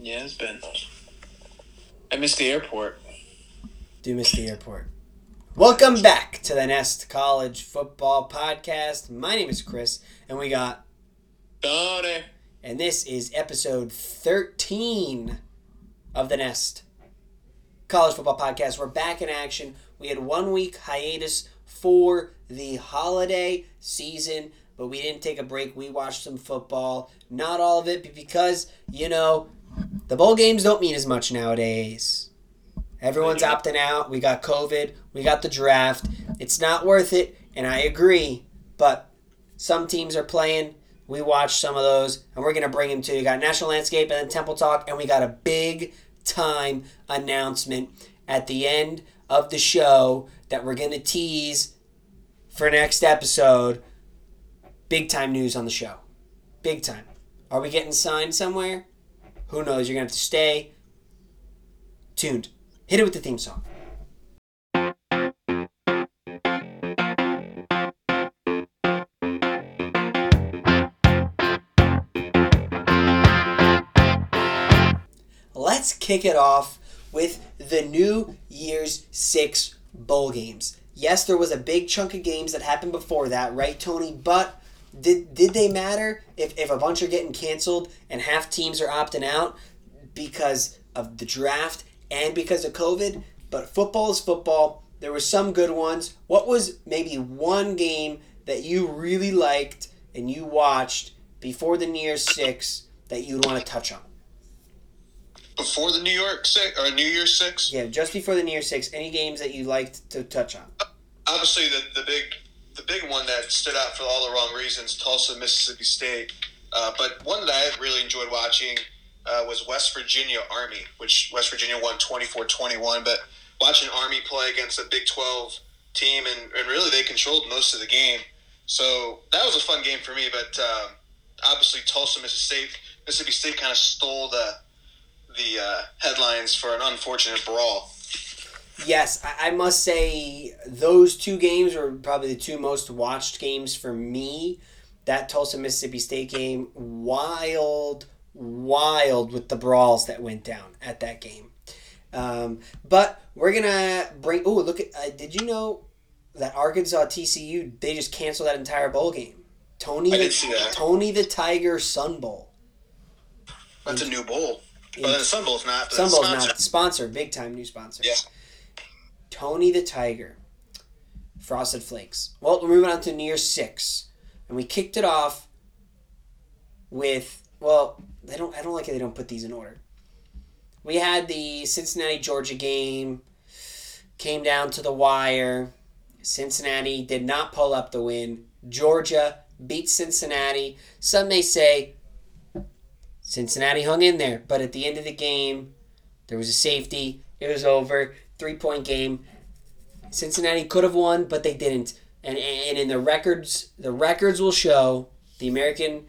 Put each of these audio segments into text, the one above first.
Yeah, it's been. I missed the airport. Do miss the airport. Welcome back to the Nest College Football Podcast. My name is Chris, and we got, Donnie. and this is episode 13 of the Nest College Football Podcast. We're back in action. We had one week hiatus for the holiday season, but we didn't take a break. We watched some football. Not all of it, but because, you know, the bowl games don't mean as much nowadays. Everyone's opting out. We got COVID. We got the draft. It's not worth it, and I agree. But some teams are playing. We watched some of those, and we're gonna bring them to you. Got National Landscape and then Temple Talk, and we got a big time announcement at the end of the show that we're gonna tease for next episode. Big time news on the show. Big time. Are we getting signed somewhere? Who knows? You're gonna have to stay tuned. Hit it with the theme song. Let's kick it off with the New Year's Six bowl games. Yes, there was a big chunk of games that happened before that, right, Tony? But did did they matter if, if a bunch are getting canceled and half teams are opting out because of the draft and because of COVID? But football is football. There were some good ones. What was maybe one game that you really liked and you watched before the New Year's Six that you'd want to touch on? Before the New York Six or New Year Six, Yeah, just before the New Year's Six, any games that you liked to touch on? obviously the, the big the big one that stood out for all the wrong reasons, Tulsa, Mississippi State. Uh, but one that I really enjoyed watching uh, was West Virginia Army, which West Virginia won 24-21. But watching Army play against a Big 12 team, and, and really they controlled most of the game. So that was a fun game for me. But uh, obviously Tulsa, Mississippi State, Mississippi State kind of stole the the uh, headlines for an unfortunate brawl. Yes, I, I must say those two games were probably the two most watched games for me. That Tulsa Mississippi State game, wild, wild with the brawls that went down at that game. Um, but we're gonna bring. Oh, look at! Uh, did you know that Arkansas TCU they just canceled that entire bowl game? Tony, I the, did see that. Tony the Tiger Sun Bowl. That's a new bowl. But then Sun Bowl's not. Sun Bowl's not sponsor, big time new sponsor. Yeah. Tony the Tiger, Frosted Flakes. Well, we're moving on to New Year's Six, and we kicked it off with well, they don't. I don't like it. They don't put these in order. We had the Cincinnati Georgia game, came down to the wire. Cincinnati did not pull up the win. Georgia beat Cincinnati. Some may say Cincinnati hung in there, but at the end of the game, there was a safety. It was over. Three point game. Cincinnati could have won, but they didn't. And and in the records, the records will show the American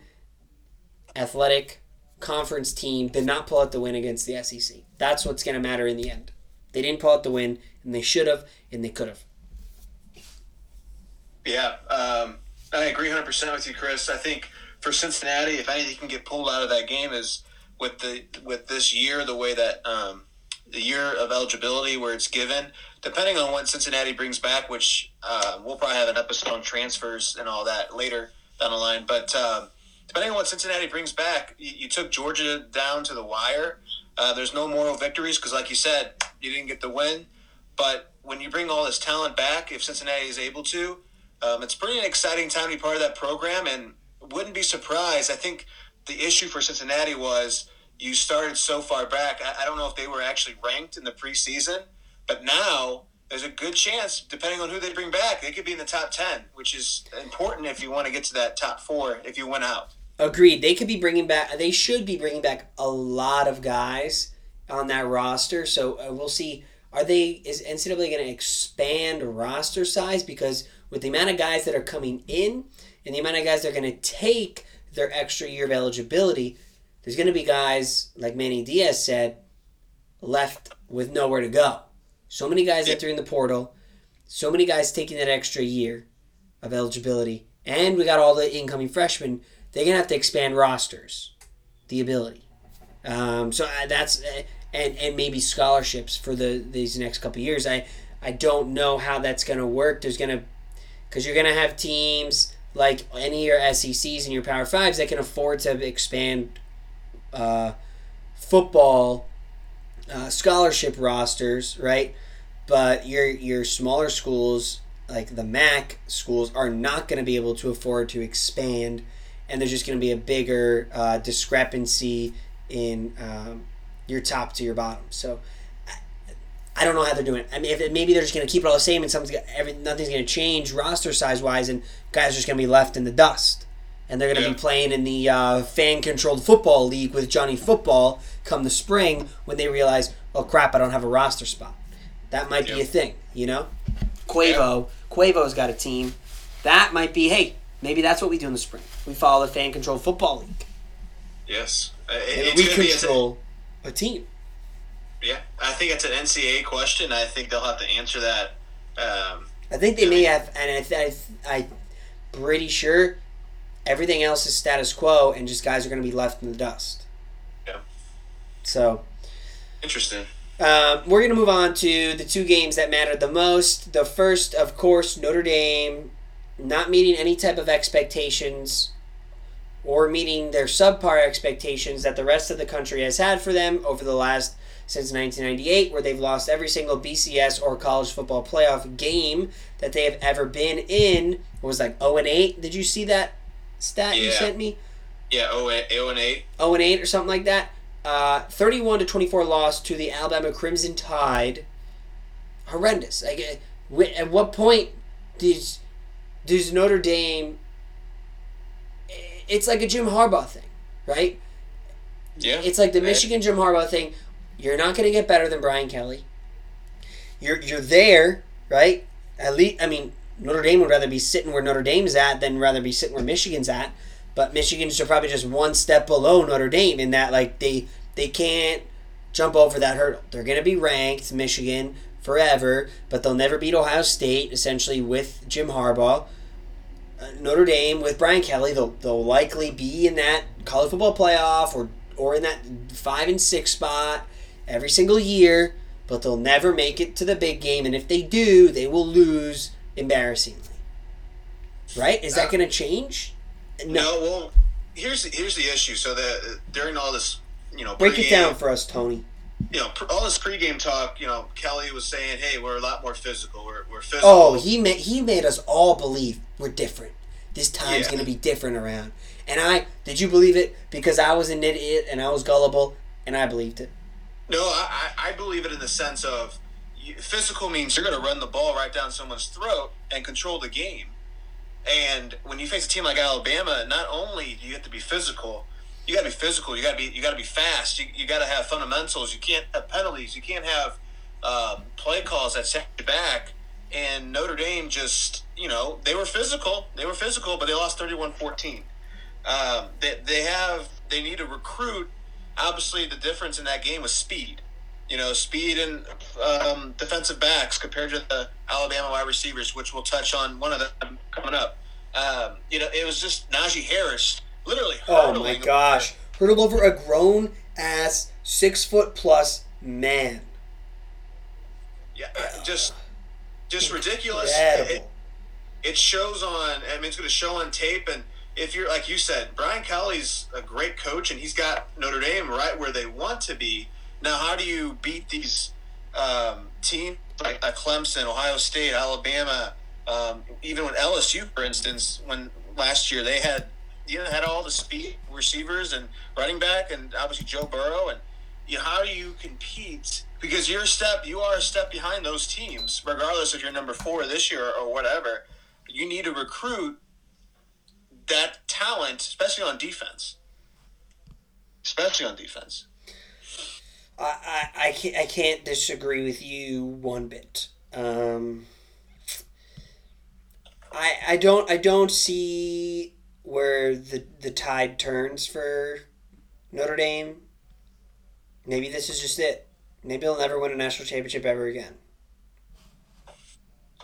Athletic Conference team did not pull out the win against the SEC. That's what's going to matter in the end. They didn't pull out the win, and they should have, and they could have. Yeah, um, I agree 100% with you, Chris. I think for Cincinnati, if anything can get pulled out of that game is with the with this year, the way that um, the year of eligibility where it's given, depending on what Cincinnati brings back, which uh, we'll probably have an episode on transfers and all that later down the line. But um, depending on what Cincinnati brings back, you, you took Georgia down to the wire. Uh, there's no moral victories because, like you said, you didn't get the win. But when you bring all this talent back, if Cincinnati is able to, um, it's pretty an exciting time to be part of that program, and wouldn't be surprised. I think the issue for Cincinnati was you started so far back. I, I don't know if they were actually ranked in the preseason, but now there's a good chance, depending on who they bring back, they could be in the top ten, which is important if you want to get to that top four if you win out. Agreed. They could be bringing back. They should be bringing back a lot of guys on that roster. So uh, we'll see. Are they? Is NCAA going to expand roster size because with the amount of guys that are coming in and the amount of guys that are going to take their extra year of eligibility, there's going to be guys like Manny Diaz said left with nowhere to go. So many guys entering the portal, so many guys taking that extra year of eligibility, and we got all the incoming freshmen. They're gonna have to expand rosters, the ability. Um, so uh, that's uh, and and maybe scholarships for the these next couple years. I I don't know how that's going to work. There's going to because you're going to have teams like any of your SECs and your Power Fives that can afford to expand uh, football uh, scholarship rosters, right? But your your smaller schools like the MAC schools are not going to be able to afford to expand, and there's just going to be a bigger uh, discrepancy in um, your top to your bottom. So. I don't know how they're doing. It. I mean, if maybe they're just going to keep it all the same, and something's every, nothing's going to change roster size wise, and guys are just going to be left in the dust, and they're going to Yeah. be playing in the uh, fan controlled football league with Johnny Football come the spring when they realize, oh crap, I don't have a roster spot. That might be a thing, you know. Quavo, Quavo's got a team. That might be. Hey, maybe that's what we do in the spring. We follow the fan controlled football league, Yes, Uh, it- we gonna a- control a team. Yeah, I think it's an NCAA question. I think they'll have to answer that. Um, I think they may have, and I, th- I, I, pretty sure everything else is status quo, and just guys are going to be left in the dust. Yeah. So interesting. um, we're going to move on to the two games that mattered the most. The first, of course, Notre Dame not meeting any type of expectations or meeting their subpar expectations that the rest of the country has had for them over the last since 1998, where they've lost every single BCS or college football playoff game that they have ever been in. It was like 0 and 8. Did you see that stat you sent me? Yeah, oh, eight- oh and eight. 0 and 8 or something like that. Uh, 31 to 24 loss to the Alabama Crimson Tide. Horrendous. Like, at what point does does Notre Dame? It's like a Jim Harbaugh thing, right? Yeah, It's like the. Michigan Jim Harbaugh thing. You're not going to get better than Brian Kelly. You're you're there, right? At least I mean Notre Dame would rather be sitting where Notre Dame's at than rather be sitting where Michigan's at. But Michigan's are probably just one step below Notre Dame in that like they they can't jump over that hurdle. They're to be ranked Michigan forever, but they'll never beat Ohio State essentially with Jim Harbaugh. Uh, Notre Dame with Brian Kelly, they'll, they'll likely be in that college football playoff or or in that five and six spot every single year, but they'll never make it to the big game. And if they do, they will lose embarrassingly. Right? Is that Uh, going to change? No, well, here's the, here's the issue. So that during all this, you know, Break it down for us, Tony. You know, pr- all this pregame talk. You know, Kelly was saying, "Hey, we're a lot more physical. We're, we're physical." Oh, he made he made us all believe we're different. This time's Yeah. going to be different around. And I did you believe it because I was an idiot and I was gullible and I believed it. No, I, I believe it in the sense of physical means you're going to run the ball right down someone's throat and control the game. And when you face a team like Alabama, not only do you have to be physical, you got to be physical. You got to be you got to be fast. You, you got to have fundamentals. You can't have penalties. You can't have um, play calls that set you back. And Notre Dame just you know they were physical. They were physical, but they lost 31-14. Um, they, they have they need to recruit. Obviously, the difference in that game was speed. You know, speed and um, defensive backs compared to the Alabama wide receivers, which we'll touch on one of them coming up. Um, you know, it was just Najee Harris literally. Oh my gosh. Hurdled over a grown ass six foot plus man. Yeah, just just ridiculous. It, it shows on. I mean, it's going to show on tape. And if you're like you said, Brian Kelly's a great coach, and he's got Notre Dame right where they want to be. Now, how do you beat these um, teams like Clemson, Ohio State, Alabama, um, even with LSU, for instance, when last year they had you know had all the speed receivers and running back, and obviously Joe Burrow, and you know, how do you compete? Because you're a step, you are a step behind those teams, regardless if you're number four this year or whatever. You need to recruit that talent, especially on defense. Especially on defense. I, I, I, can't, I can't disagree with you one bit. Um, I, I don't I don't see where the the tide turns for Notre Dame. Maybe this is just it. Maybe they'll never win a national championship ever again.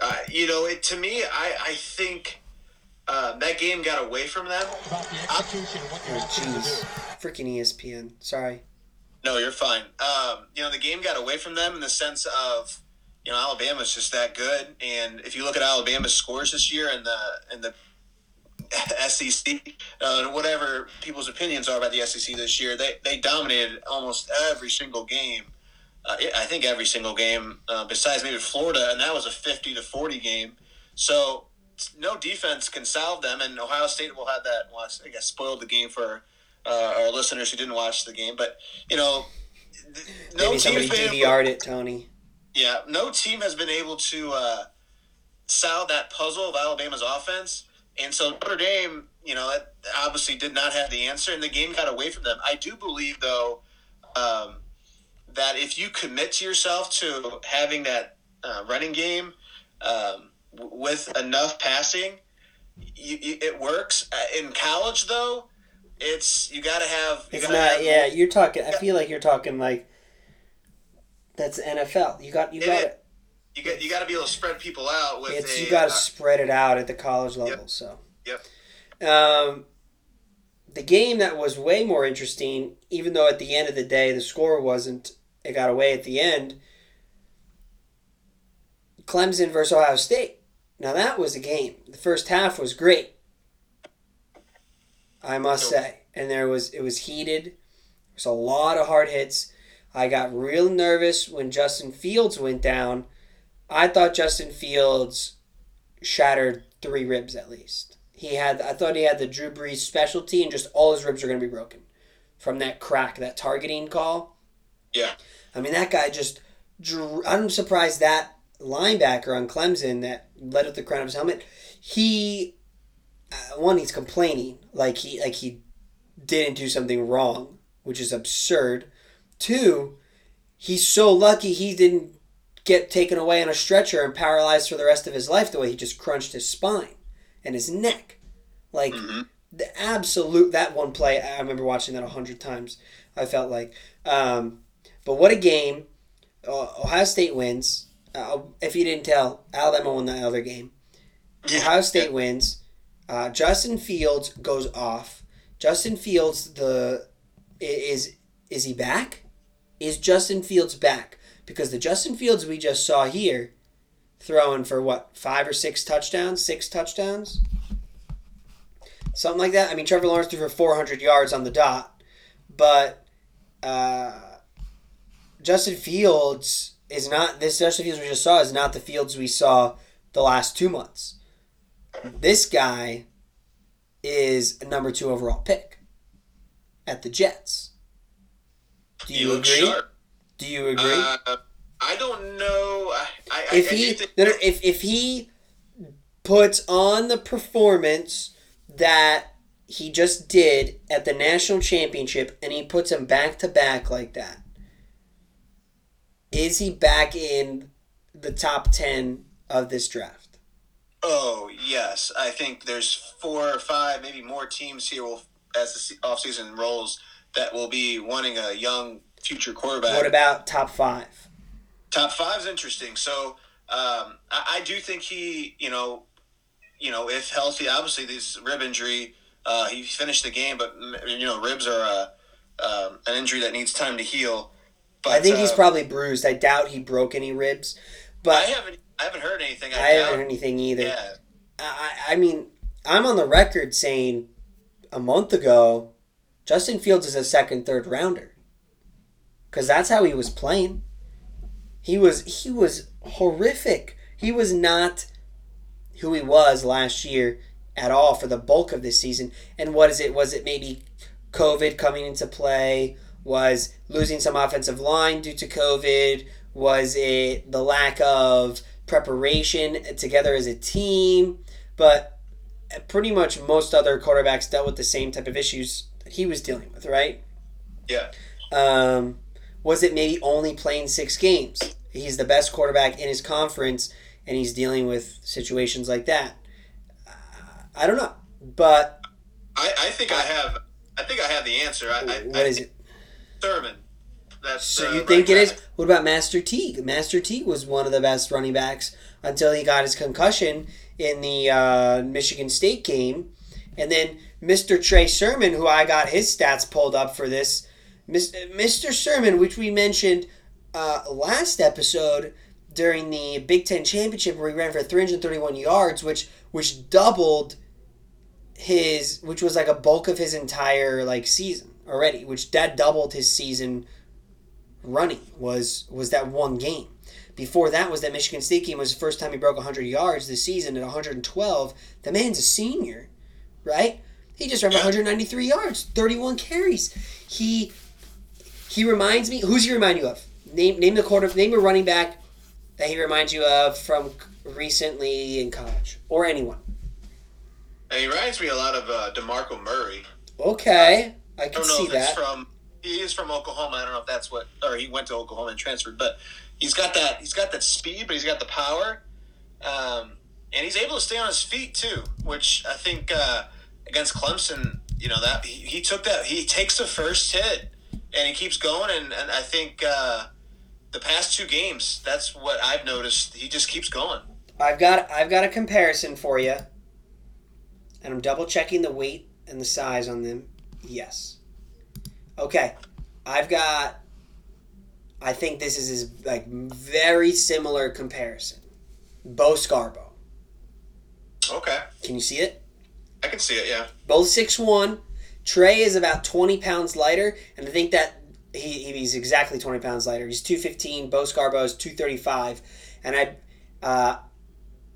Uh, you know, it to me, I I think uh, that game got away from them. about the execution what Oh, you're supposed jeez. Freaking ESPN. Sorry. No, you're fine. Um, you know, the game got away from them in the sense of, you know, Alabama's just that good. And if you look at Alabama's scores this year and the in the SEC, uh, whatever people's opinions are about the SEC this year, they, they dominated almost every single game. Uh, I think every single game, uh, besides maybe Florida, and that was a 50 to 40 game. So no defense can salve them, and Ohio State will have that. Well, I guess spoiled the game for uh, our listeners who didn't watch the game, but you know, no maybe somebody DVR'd it, Tony. Yeah, no team has been able to uh, solve that puzzle of Alabama's offense, and so Notre Dame, you know, obviously did not have the answer, and the game got away from them. I do believe, though, um, that if you commit to yourself to having that uh, running game um, with enough passing, you, you, it works. Uh, in college, though, it's you got to have. it's not. Have, yeah, you're talking. I feel like you're talking like that's NFL. You got you got it. You got you got to be able to spread people out with. It's a, you got to uh, spread it out at the college level. Yep. So. Yep. Um, the game that was way more interesting, even though at the end of the day the score wasn't, it got away at the end. Clemson versus Ohio State. Now that was a game. The first half was great. I must say. And there was it was heated. There's a lot of hard hits. I got real nervous when Justin Fields went down. I thought Justin Fields shattered three ribs at least. He had I thought he had the Drew Brees specialty and just all his ribs are going to be broken from that crack, that targeting call. Yeah. I mean that guy just drew, I'm surprised that linebacker on Clemson that led with the crown of his helmet, he uh, one he's complaining like he like he didn't do something wrong, which is absurd. Two, he's so lucky he didn't get taken away on a stretcher and paralyzed for the rest of his life the way he just crunched his spine and his neck. Like mm-hmm. the absolute that one play I remember watching that a hundred times. I felt like, um, but what a game! Uh, Ohio State wins. Uh, if you didn't tell, Alabama won that other game. Yeah. Ohio State wins. Uh, Justin Fields goes off. Justin Fields, the is is he back? Is Justin Fields back? Because the Justin Fields we just saw here, throwing for what five or six touchdowns, six touchdowns, something like that. I mean, Trevor Lawrence threw for four hundred yards on the dot, but uh, Justin Fields is not this Justin Fields we just saw is not the Fields we saw the last two months. This guy is a number two overall pick at the Jets. Do you, agree? Sharp. Do you agree? Uh, I don't know. I, I, if I, he think... if if he puts on the performance that he just did at the national championship and he puts him back to back like that, is he back in the top 10 of this draft? Oh, yes. I think there's four or five, maybe more teams here will, as the offseason rolls that will be wanting a young future quarterback. What about top five? Top five is interesting. So um, I, I, do think he, you know, you know, if healthy, obviously this rib injury, uh, he finished the game, but you know, ribs are a, um, an injury that needs time to heal. But, I think he's uh, probably bruised. I doubt he broke any ribs. But I haven't I haven't heard anything. I, I haven't heard anything either. Yeah. I, I mean, I'm on the record saying a month ago, Justin Fields is a second, third rounder. Because that's how he was playing. He was he was horrific. He was not who he was last year at all for the bulk of this season. And what is it? Was it maybe COVID coming into play? Was losing some offensive line due to COVID? Was it the lack of preparation together as a team? But pretty much most other quarterbacks dealt with the same type of issues that he was dealing with, right? Yeah. Um, was it maybe only playing six games? He's the best quarterback in his conference, and he's dealing with situations like that. Uh, I don't know, but I, I think I, I have I think I have the answer. I, what I, is it? Sermon. That's so you think it is? What about Master Teague? Master Teague was one of the best running backs until he got his concussion in the uh, Michigan State game, and then Mr. Trey Sermon, who I got his stats pulled up for this, Mr. Sermon, which we mentioned uh, last episode during the Big Ten championship, where he ran for 331 yards, which which doubled his, which was like a bulk of his entire like season already, which that doubled his season running was was that one game. Before that was that Michigan State game was the first time he broke 100 yards this season at 112. The man's a senior, right? He just ran for 193 yards, 31 carries. He he reminds me. Who's he remind you of? Name name the quarter. Name a running back that he reminds you of from recently in college or anyone. He reminds me a lot of uh, Demarco Murray. Okay, I I can don't know see that. from. He is from Oklahoma. I don't know if that's what, or he went to Oklahoma and transferred. But he's got that. He's got that speed, but he's got the power, um, and he's able to stay on his feet too. Which I think uh, against Clemson, you know that he, he took that. He takes the first hit, and he keeps going. And, and I think uh, the past two games, that's what I've noticed. He just keeps going. I've got I've got a comparison for you, and I'm double checking the weight and the size on them. Yes. Okay, I've got. I think this is his like very similar comparison. Bo Scarbrough. Okay, Can you see it? I can see it. Yeah. Both six one. Trey is about twenty pounds lighter, and I think that he, he's exactly twenty pounds lighter. He's two fifteen. Bo Scarbrough is two thirty five, and I, uh,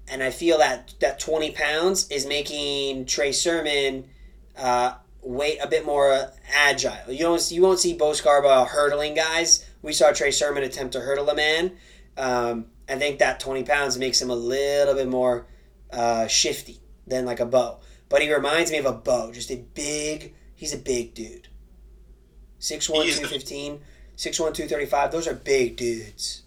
and I feel that that twenty pounds is making Trey Sermon, uh, weight a bit more agile. You don't you won't see Bo Scarbrough hurdling guys. We saw Trey Sermon attempt to hurdle a man. Um, I think that twenty pounds makes him a little bit more uh, shifty than like a Bo. But he reminds me of a Bo, just a big. He's a big dude. 6'1", He is the- 215, 6'1", 235. Those are big dudes.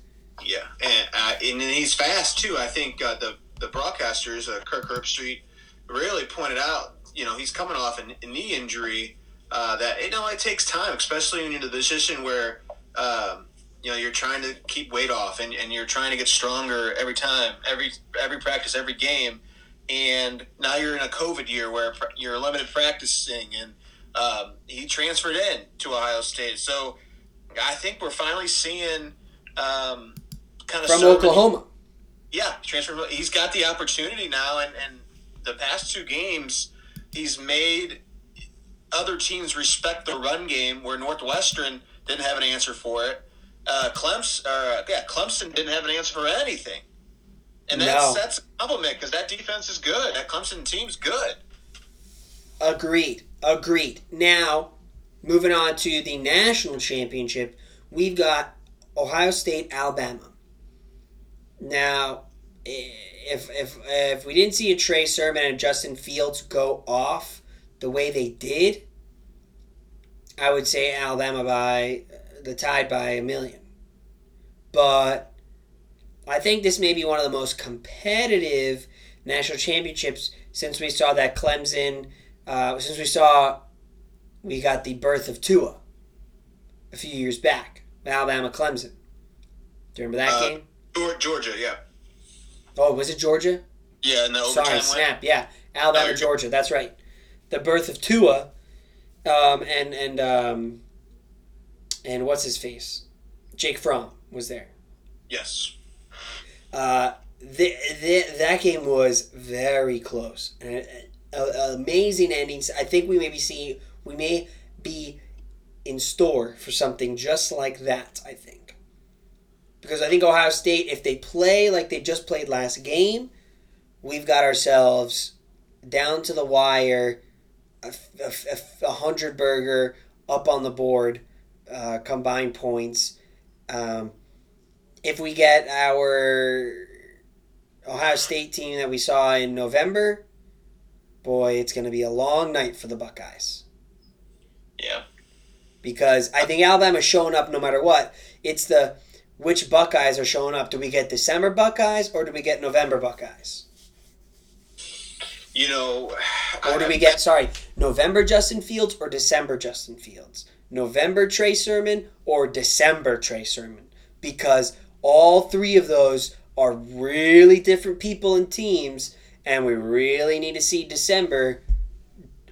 Yeah, and uh, and he's fast too. I think uh, the the broadcasters, uh, Kirk Herbstreit, really pointed out. You know, he's coming off a, knee injury. Uh, that you know it takes time, especially when you're in a position where um, you know you're trying to keep weight off and, and you're trying to get stronger every time, every every practice, every game. And now you're in a COVID year where pr- you're limited practicing, and um, he transferred in to Ohio State. So I think we're finally seeing um, kind of From Oklahoma. yeah, transfer. He's got the opportunity now, and, and the past two games, he's made other teams respect the run game. Where Northwestern didn't have an answer for it. Uh, Clemson, uh, yeah, Clemson didn't have an answer for anything, and that's No. that's a compliment because that defense is good. That Clemson team's good. Agreed. Agreed. Now, moving on to the national championship, we've got Ohio State, Alabama. Now, if if if we didn't see a Trey Sermon and Justin Fields go off the way they did, I would say Alabama by the Tide by a million. But I think this may be one of the most competitive national championships since we saw that Clemson uh, since we saw we got the birth of Tua a few years back, Alabama Clemson. Do you remember that Uh, game? Georgia, yeah, Oh, was it Georgia? yeah, overtime Sorry, win. snap. Yeah, Alabama you're- Georgia. That's right. The birth of Tua, um, and and um, and what's his face? Jake Fromm was there. Yes, Uh, the, the, that game was very close. And, uh, amazing endings. I think we may be seeing, we may be in store for something just like that. I think because I think Ohio State, if they play like they just played last game, we've got ourselves down to the wire, a, a, a hundred burger up on the board, uh, combined points. Um, if we get our Ohio State team that we saw in November, boy, it's going to be a long night for the Buckeyes. yeah. Because I think Alabama's showing up no matter what. It's the which Buckeyes are showing up. Do we get December Buckeyes or do we get November Buckeyes? You know, Or do we get, sorry, November Justin Fields or December Justin Fields? November Trey Sermon or December Trey Sermon? Because all three of those are really different people and teams, and we really need to see December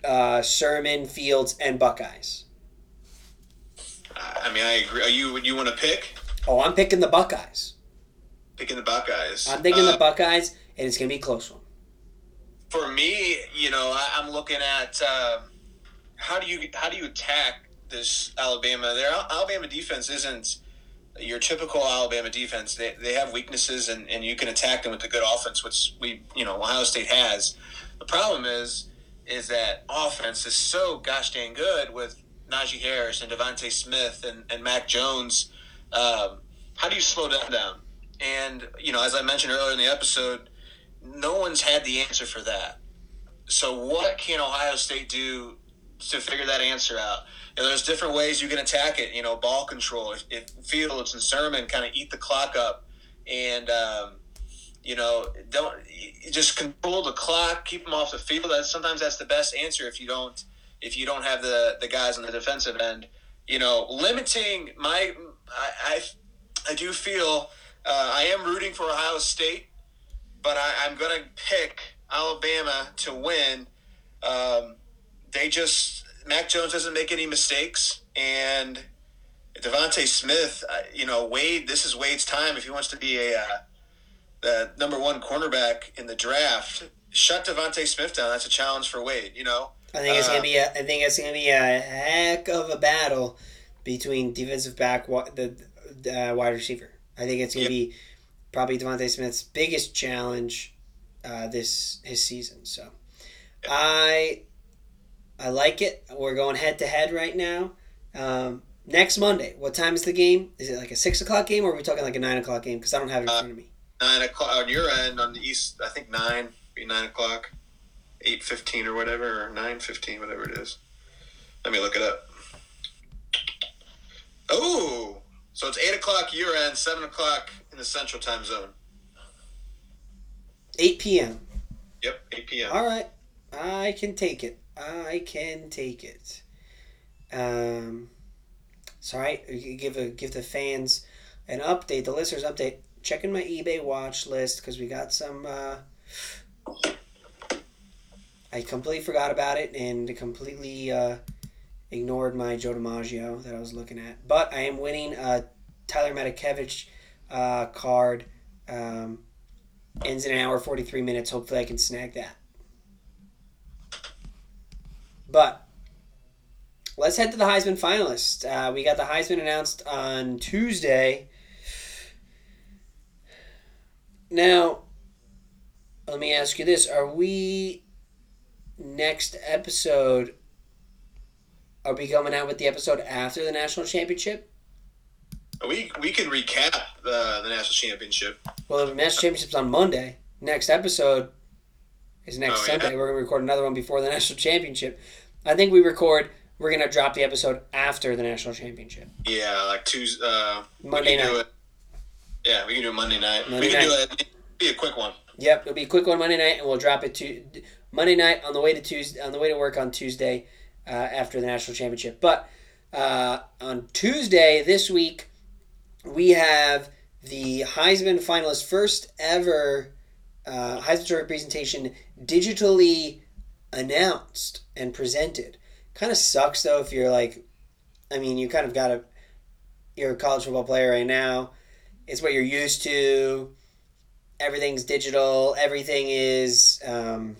uh, Sermon, Fields, and Buckeyes. I mean, I agree. Are you you want to pick Oh, I'm picking the Buckeyes. picking the Buckeyes? I'm thinking Uh, the Buckeyes, and it's gonna be a close one. for me, you know, I, I'm looking at uh, how do you how do you attack this Alabama? Their Alabama defense isn't your typical Alabama defense. They, they have weaknesses, and, and you can attack them with a good offense, which we you know Ohio State has. The problem is is that offense is so gosh dang good with Najee Harris and DeVonta Smith and, and Mac Jones. Um, how do you slow them down? And you know, as I mentioned earlier in the episode, no one's had the answer for that. So what can Ohio State do to figure that answer out? You know, there's different ways you can attack it. You know, ball control. If, if Fields and Sermon kind of eat the clock up, and um, you know, don't just control the clock, keep them off the field. That sometimes that's the best answer if you don't if you don't have the the guys on the defensive end. You know, limiting my I I, I do feel uh, I am rooting for Ohio State but I, I'm going to pick Alabama to win. Um, they just Mac Jones doesn't make any mistakes, and DeVonta Smith, uh, you know Wade. This is Wade's time if he wants to be a uh, the number one cornerback in the draft. Shut DeVonta Smith down. That's a challenge for Wade. You know. I think it's Uh, gonna be a. I think it's gonna be a heck of a battle between defensive back, the uh, wide receiver. I think it's gonna Yep. be probably DeVonta Smith's biggest challenge uh, this his season. So, I I like it. We're going head to head right now. Um, next Monday, what time is the game? Is it like a six o'clock game, or are we talking like a nine o'clock game? Because I don't have it in Uh, front of me. Nine o'clock on your end on the east. I think nine. Be nine o'clock, eight fifteen or whatever, or nine fifteen, whatever it is. Let me look it up. Oh, so it's eight o'clock your end, seven o'clock in the central time zone. Eight p.m. Yep, eight p.m. All right, I can take it. I can take it. Um, sorry, give a give the fans an update, the listeners update. Checking my eBay watch list because we got some. Uh, I completely forgot about it and completely uh, ignored my Joe DiMaggio that I was looking at. But I am winning a Tyler Matakevich uh, card. Um, ends in an hour 43 minutes. Hopefully, I can snag that. But let's head to the Heisman finalists. Uh, we got the Heisman announced on Tuesday. Now, let me ask you this: Are we next episode? Are we coming out with the episode after the national championship? We we can recap uh, the national championship. Well, the national championship's on Monday. Next episode is next Oh, yeah? Sunday. We're gonna record another one before the national championship. I think we record. We're gonna drop the episode after the national championship. Yeah, like Tuesday. Uh, Monday night. Yeah, we can do it Monday night. Monday we can night. do it. Be a quick one. Yep, it'll be a quick one Monday night, and we'll drop it to Monday night on the way to Tuesday on the way to work on Tuesday uh, after the national championship. But uh, on Tuesday this week, we have the Heisman finalists first ever uh, Heisman Trophy presentation digitally announced and presented. Kind of sucks though if you're like, I mean, you kind of got to. You're a college football player right now. It's what you're used to everything's digital everything is um,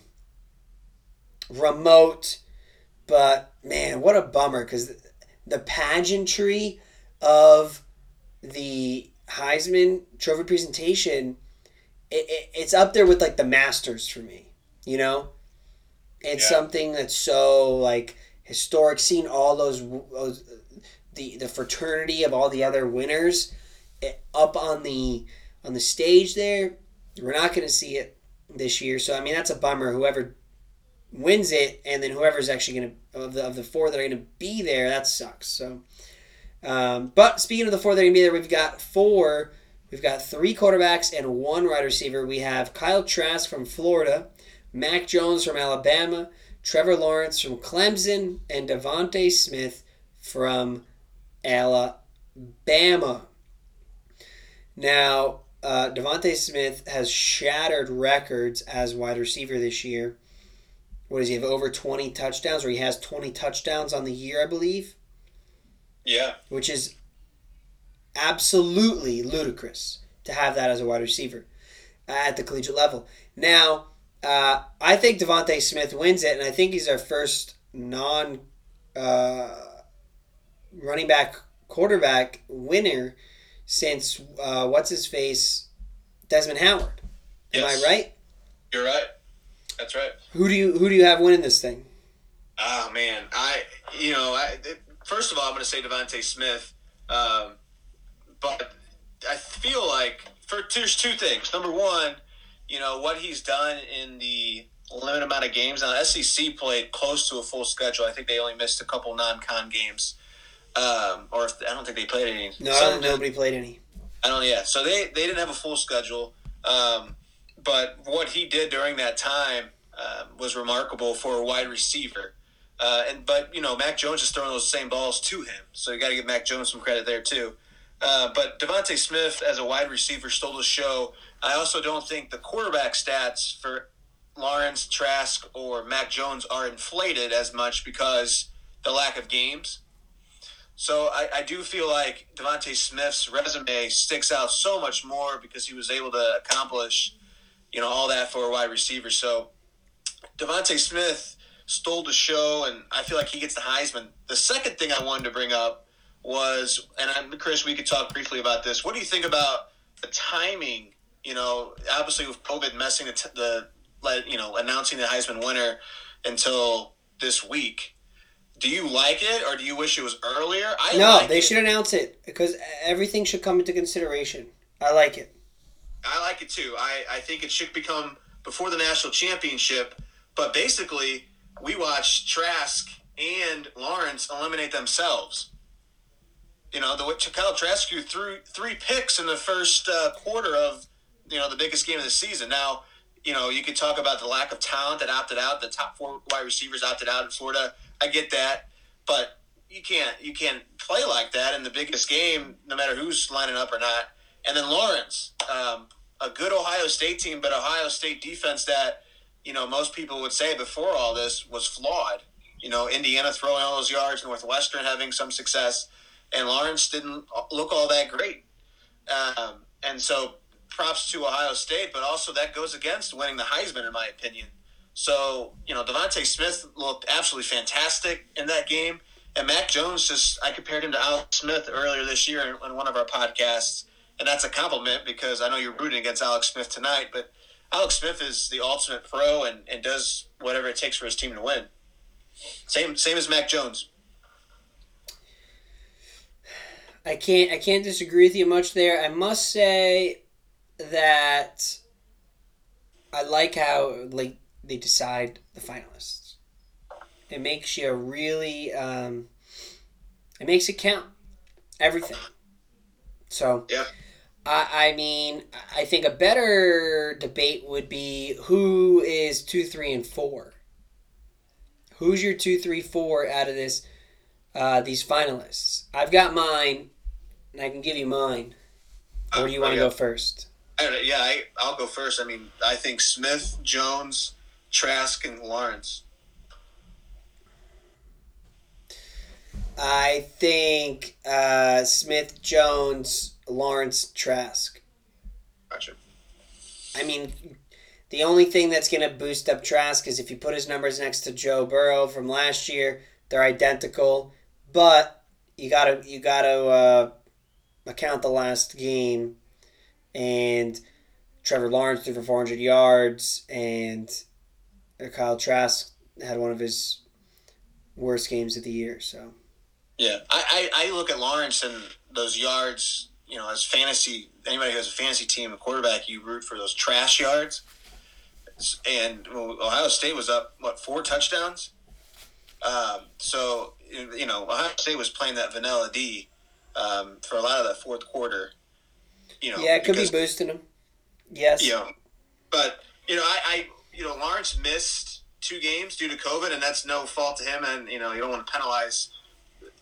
remote but man what a bummer because the pageantry of the heisman trophy presentation it, it, it's up there with like the masters for me you know it's Yeah. something that's so like historic seeing all those, those the the fraternity of all the other winners it, up on the on the stage there we're not going to see it this year, so I mean that's a bummer. Whoever wins it, and then whoever's actually going to of the of the four that are going to be there, that sucks. So, um, but speaking of the four that are going to be there, we've got four. We've got three quarterbacks and one wide receiver. We have Kyle Trask from Florida, Mac Jones from Alabama, Trevor Lawrence from Clemson, and DeVonta Smith from Alabama. Now, uh, DeVonta Smith has shattered records as wide receiver this year. What does he have? Over 20 touchdowns, or he has 20 touchdowns on the year, I believe. Yeah. which is absolutely ludicrous to have that as a wide receiver at the collegiate level. Now, uh, I think DeVonta Smith wins it, and I think he's our first non uh, running back quarterback winner since uh, what's his face Desmond Howard. Am Yes. I right? You're right. That's right. Who do you who do you have winning this thing? Oh man, I you know, I, first of all, I'm going to say DeVonta Smith, um, but I feel like for there's two things. Number one, you know what he's done in the limited amount of games. Now, SEC played close to a full schedule. I think they only missed a couple non-con games, um, or if, I don't think they played any. No, nobody played any. I don't. Yeah. So they they didn't have a full schedule, um, but what he did during that time um, was remarkable for a wide receiver. Uh, and but you know Mac Jones is throwing those same balls to him, so you got to give Mac Jones some credit there too. Uh, but DeVonta Smith as a wide receiver stole the show. I also don't think the quarterback stats for Lawrence Trask or Mac Jones are inflated as much because the lack of games. So I, I do feel like DeVonta Smith's resume sticks out so much more because he was able to accomplish, you know, all that for a wide receiver. So DeVonta Smith stole the show, and I feel like he gets the Heisman. The second thing I wanted to bring up was, and I'm, Chris, we could talk briefly about this. What do you think about the timing? You know, obviously with COVID messing the, t- the you know, announcing the Heisman winner until this week. Do you like it, or do you wish it was earlier? I No, like they it. should announce it because everything should come into consideration. I like it. I like it too. I, I think it should become before the national championship. But basically, we watched Trask and Lawrence eliminate themselves. You know, the way Kyle Trask threw three, picks in the first uh, quarter of you know the biggest game of the season. Now, you know, you could talk about the lack of talent that opted out. The top four wide receivers opted out in Florida. I get that, but you can't you can't play like that in the biggest game, no matter who's lining up or not. And then Lawrence, um, a good Ohio State team, but Ohio State defense that you know most people would say before all this was flawed. You know, Indiana throwing all those yards, Northwestern having some success, and Lawrence didn't look all that great. Um, and so, props to Ohio State, but also that goes against winning the Heisman, in my opinion. So, you know, DeVonta Smith looked absolutely fantastic in that game. And Mac Jones just, I compared him to Alex Smith earlier this year in, in one of our podcasts. And that's a compliment because I know you're rooting against Alex Smith tonight, but Alex Smith is the ultimate pro and, and does whatever it takes for his team to win. Same same as Mac Jones. I can't I can't disagree with you much there. I must say that I like how like they decide the finalists. It makes you really um, it makes it count everything. So Yep. I, I mean I think a better debate would be who is two, three, and four. Who's your two, three, four out of this uh, these finalists? I've got mine, and I can give you mine. Or do you want to go first? I yeah, I, I'll go first. I mean, I think Smith, Jones, Trask, and Lawrence. I think uh, Smith, Jones, Lawrence, Trask. Gotcha. I mean, the only thing that's going to boost up Trask is if you put his numbers next to Joe Burrow from last year. They're identical, but you gotta you gotta uh, account the last game, and Trevor Lawrence threw for four hundred yards, and Kyle Trask had one of his worst games of the year. So Yeah, I, I, I look at Lawrence and those yards. You know, as fantasy, anybody who has a fantasy team, a quarterback, you root for those trash yards. And Ohio State was up what four touchdowns. Um, so you know, Ohio State was playing that vanilla D um, for a lot of that fourth quarter. You know, yeah, it could because- be boosting them. Yes. you know, but you know, I, I, you know, Lawrence missed two games due to COVID, and that's no fault to him. And you know, you don't want to penalize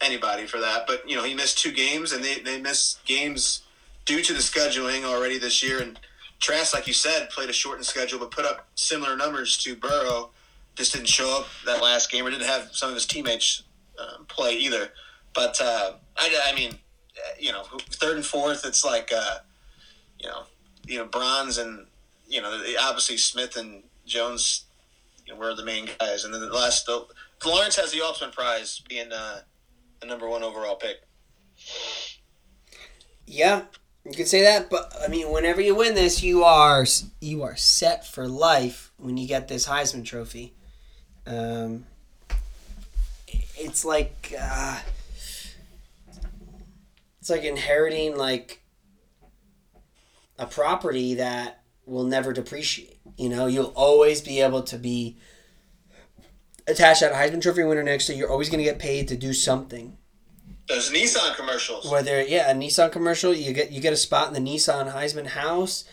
anybody for that, but you know, he missed two games, and they they missed games due to the scheduling already this year. And Trask, like you said, played a shortened schedule, but put up similar numbers to Burrow. Just didn't show up that last game, or didn't have some of his teammates um, play either. But uh, I, I mean, uh, you know, third and fourth, it's like, uh, you know, you know, bronze and you know, obviously Smith and Jones, you know, were the main guys, and then the last, the, Lawrence has the ultimate prize, being uh, the number one overall pick. Yeah, you could say that, but I mean, whenever you win this, you are you are set for life when you get this Heisman Trophy. Um, it's like uh, it's like inheriting like a property that will never depreciate. You know, you'll always be able to be attached that Heisman Trophy winner next year. You're always going to get paid to do something. Those Nissan commercials. Whether yeah, a Nissan commercial, you get you get a spot in the Nissan Heisman house,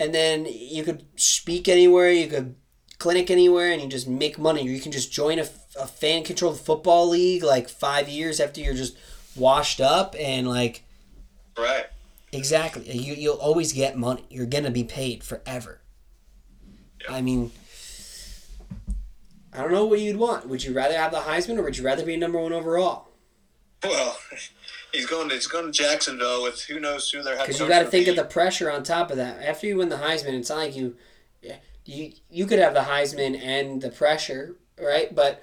and then you could speak anywhere. You could clinic anywhere, and you just make money. Or you can just join a, a fan controlled football league like five years after you're just washed up and like. Right. Exactly. You you'll always get money. You're gonna be paid forever. I mean, I don't know what you'd want. Would you rather have the Heisman or would you rather be number one overall? Well, he's going to he's going to Jacksonville with who knows who they're. Because you got to think of the pressure on top of that. After you win the Heisman, it's not like you, you you could have the Heisman and the pressure, right? But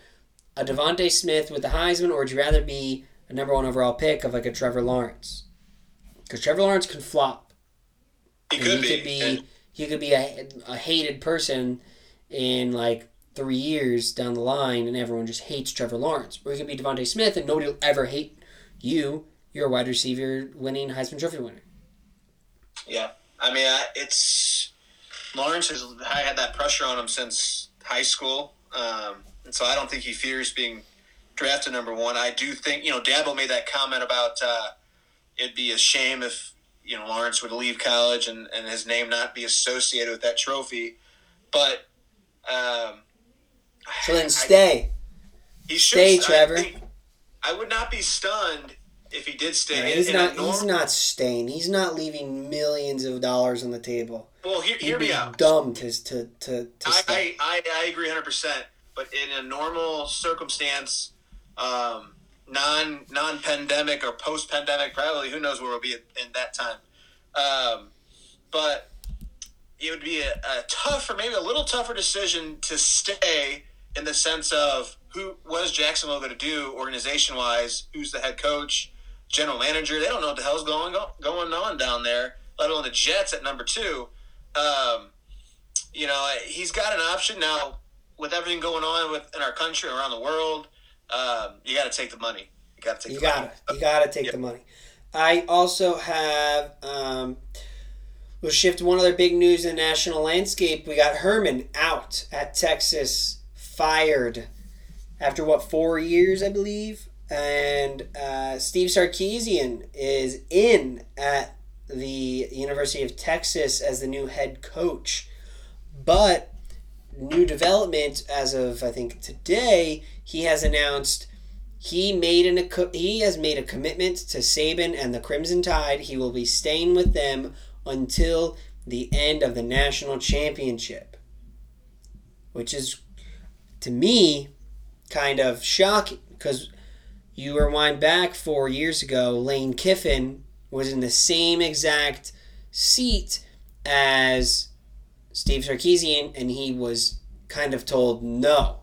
a DeVonta Smith with the Heisman, or would you rather be a number one overall pick of like a Trevor Lawrence? Because Trevor Lawrence can flop. He could he be. Could be he could be a, a hated person in like three years down the line, and everyone just hates Trevor Lawrence. Or he could be DeVonta Smith, and nobody will ever hate you. You're a wide receiver, winning Heisman Trophy winner. Yeah, I mean, it's Lawrence has had that pressure on him since high school, um, and so I don't think he fears being drafted number one. I do think you know Dabo made that comment about uh, it'd be a shame if you know Lawrence would leave college and, and his name not be associated with that trophy, but um, so then stay. I, he should stay, Trevor. I, I, would not be stunned if he did stay. Yeah, he's in, not. he's not staying. He's not leaving millions of dollars on the table. Well, hear, hear me out. Dumb to to to. to I, I, I agree hundred percent. But in a normal circumstance, um, non non pandemic or post pandemic, probably who knows where we'll be in that time. Um, but it would be a, a tough or maybe a little tougher decision to stay in the sense of who was Jacksonville going to do organization wise? Who's the head coach, general manager? They don't know what the hell's going going on down there. Let alone the Jets at number two. Um, you know, he's got an option now with everything going on with in our country around the world. Um, you got to take the money. You got to take. You got to. You got to take yep. the money. I also have. Um, we'll shift one other big news in the national landscape. We got Herman out at Texas, fired after what four years, I believe, and uh, Steve Sarkisian is in at the University of Texas as the new head coach, but new development as of I think today, he has announced he made an he has made a commitment to Saban and the Crimson Tide. He will be staying with them until the end of the national championship, which is to me kind of shocking because you rewind back four years ago, Lane Kiffin was in the same exact seat as Steve Sarkisian, and he was kind of told, no,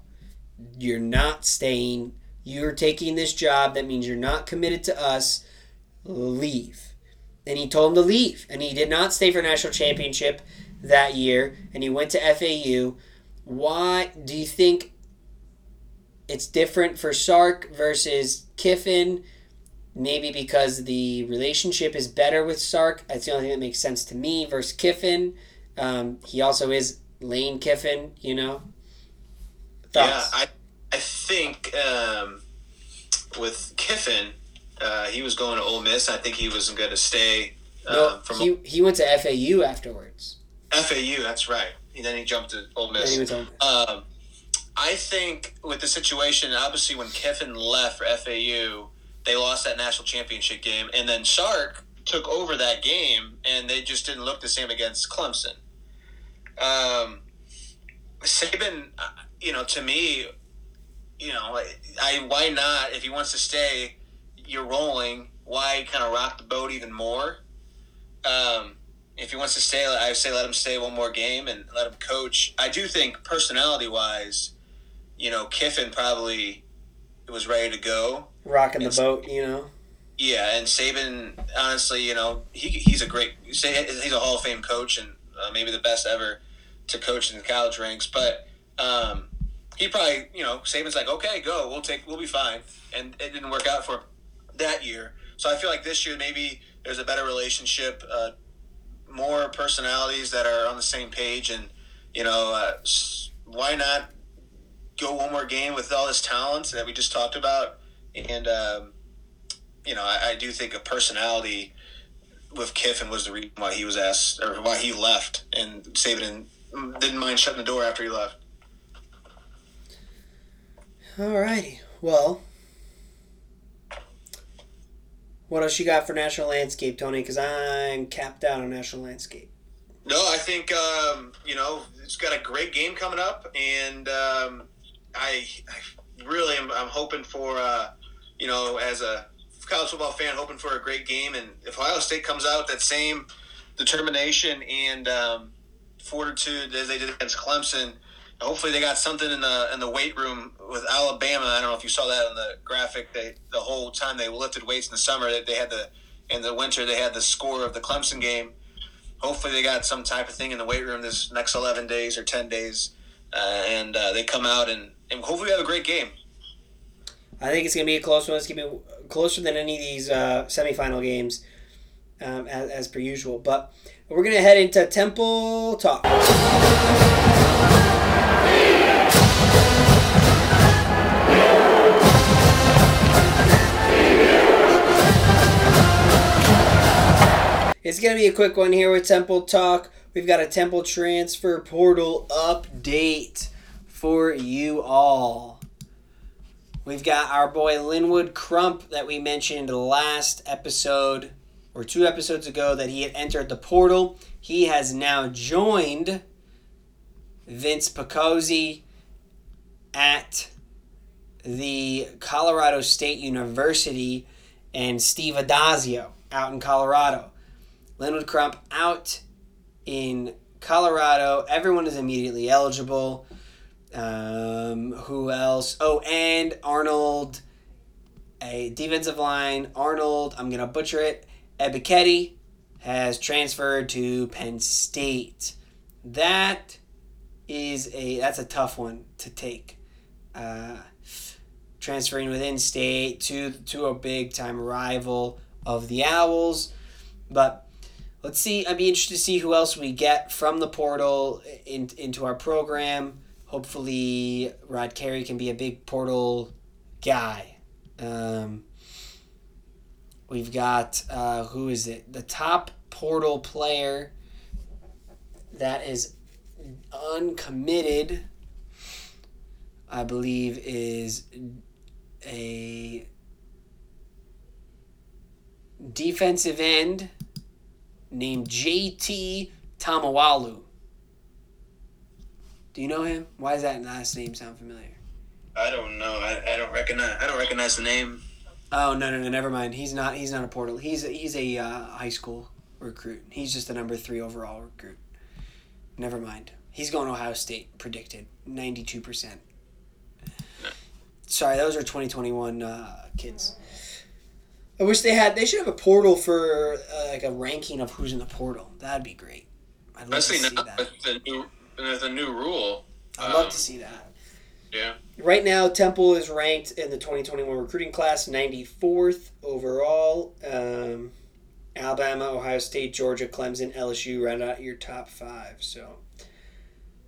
you're not staying. You're taking this job. That means you're not committed to us. Leave. And he told him to leave. And he did not stay for national championship that year. And he went to FAU. Why do you think it's different for Sark versus Kiffin? Maybe because the relationship is better with Sark. That's the only thing that makes sense to me versus Kiffin. Um, he also is Lane Kiffin, you know. Thoughts? Yeah, I I think um, with Kiffin, uh, he was going to Ole Miss. I think he wasn't going to stay. Uh, no, from he, he went to FAU afterwards. FAU, that's right. And then he jumped to Ole Miss. Then he Ole Miss. Um, I think with the situation, obviously, when Kiffin left for FAU, they lost that national championship game, and then Sark took over that game, and they just didn't look the same against Clemson. Um, Saban, uh, you know, to me, you know, I why not if he wants to stay, you're rolling why kind of rock the boat even more. Um, if he wants to stay, I say let him stay one more game and let him coach. I do think personality wise, you know, Kiffin probably was ready to go. Rocking the boat, you know. Yeah, and Saban, honestly, you know, he, he's a great, he's a Hall of Fame coach and uh, maybe the best ever to coach in the college ranks. But um, he probably, you know, Saban's like, okay, go, we'll take, we'll be fine, and it didn't work out for him that year. So I feel like this year maybe there's a better relationship, uh, more personalities that are on the same page, and you know, uh, why not go one more game with all this talent that we just talked about, and. Um, you know, I, I do think a personality with Kiffin was the reason why he was asked or why he left, and Saban didn't, didn't mind shutting the door after he left. All righty. Well, what else you got for National Landscape, Tony? Because I'm capped out on National Landscape. No, I think um, you know it's got a great game coming up, and um, I, I really am I'm hoping for uh, you know as a college football fan hoping for a great game, and if Ohio State comes out that same determination and um, fortitude as they did against Clemson, hopefully they got something in the in the weight room with Alabama. I don't know if you saw that on the graphic. They the whole time they lifted weights in the summer, they, they had the in the winter they had the score of the Clemson game hopefully they got some type of thing in the weight room this next 11 days or 10 days uh, and uh, they come out and, and hopefully we have a great game I think it's going to be a close one. It's going to be closer than any of these uh, semifinal games, um, as, as per usual. But we're going to head into Temple Talk. It's going to be a quick one here with Temple Talk. We've got a Temple transfer portal update for you all. We've got our boy Linwood Crump that we mentioned last episode or two episodes ago that he had entered the portal. He has now joined Vince Picozzi at the Colorado State University and Steve Addazio out in Colorado. Linwood Crump out in Colorado. Everyone is immediately eligible. Um, who else? Oh, and Arnold, a defensive line. Arnold, I'm gonna butcher it. Ebiketie has transferred to Penn State. That is a that's a tough one to take. Uh, transferring within state to to a big time rival of the Owls, but let's see. I'd be interested to see who else we get from the portal in, into our program. Hopefully, Rod Carey can be a big portal guy. Um, we've got uh, who is it? The top portal player that is uncommitted, I believe, is a defensive end named JT Tuimoloau. Do you know him? Why does that last name sound familiar? I don't know I, I don't recognize I don't recognize the name Oh no no no never mind. He's not he's not a portal. He's a, he's a uh, high school recruit. He's just a number three overall recruit. Never mind. He's going to Ohio State. Predicted ninety two percent. Sorry, those are twenty twenty one uh, kids. I wish they had. They should have a portal for uh, like a ranking of who's in the portal. That'd be great. I'd love to see now that. with the new with the new rule I'd love um, to see that. yeah Right now, Temple is ranked in the 2021 recruiting class 94th overall. Um, Alabama, Ohio State, Georgia, Clemson, LSU round out your top five. So,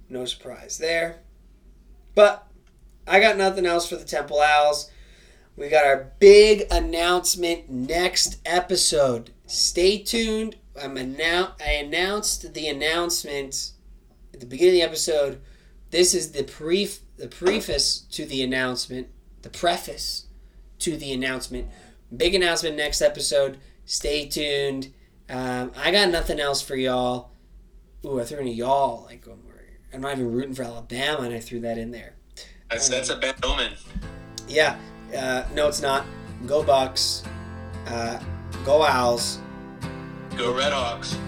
no surprise there. But I got nothing else for the Temple Owls. We got our big announcement next episode. Stay tuned. I'm annou- I announced the announcement at the beginning of the episode. This is the pref- the preface to the announcement, the preface to the announcement. Big announcement next episode. Stay tuned. Um, I got nothing else for y'all. Ooh, I threw in a y'all. Like I'm not even rooting for Alabama, and I threw that in there. that's that's a bad omen Yeah. Uh, no, it's not. Go Bucks. Uh, Go Owls. Go Red Hawks.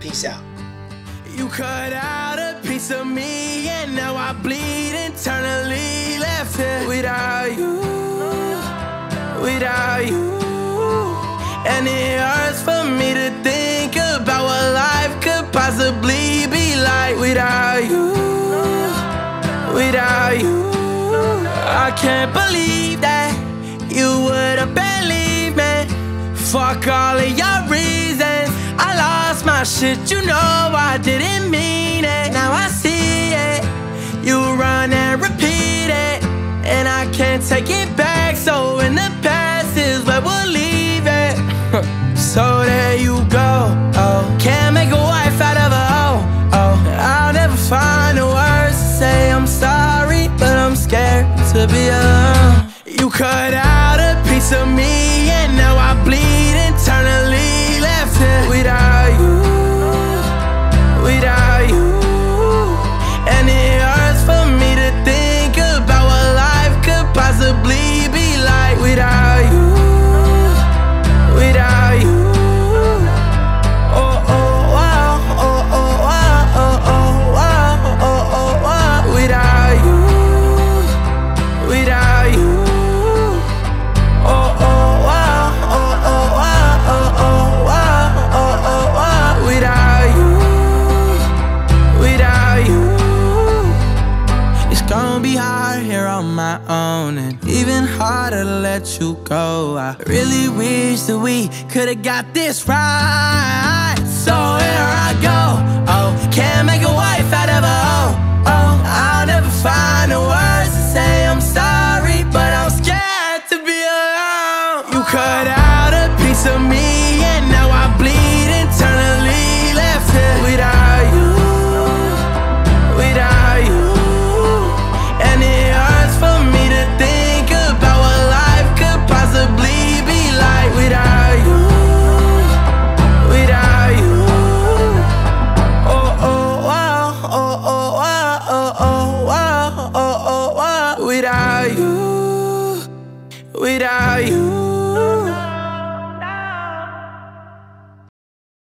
Peace out. You cut out a piece of me, and now I bleed internally. Left here without you, without you. And it hurts for me to think about what life could possibly be like without you, without you. I can't believe that you would have believed me. Fuck all of your reasons. I lost my shit, you know I didn't mean it. Now I see it. You run and repeat it. And I can't take it back. So in the past is where we'll leave it. so there you go. Oh, can't make a wife out of a hoe. Oh, I'll never find the words to say I'm sorry, but I'm scared be alone. You cut out a piece of me, and now I bleed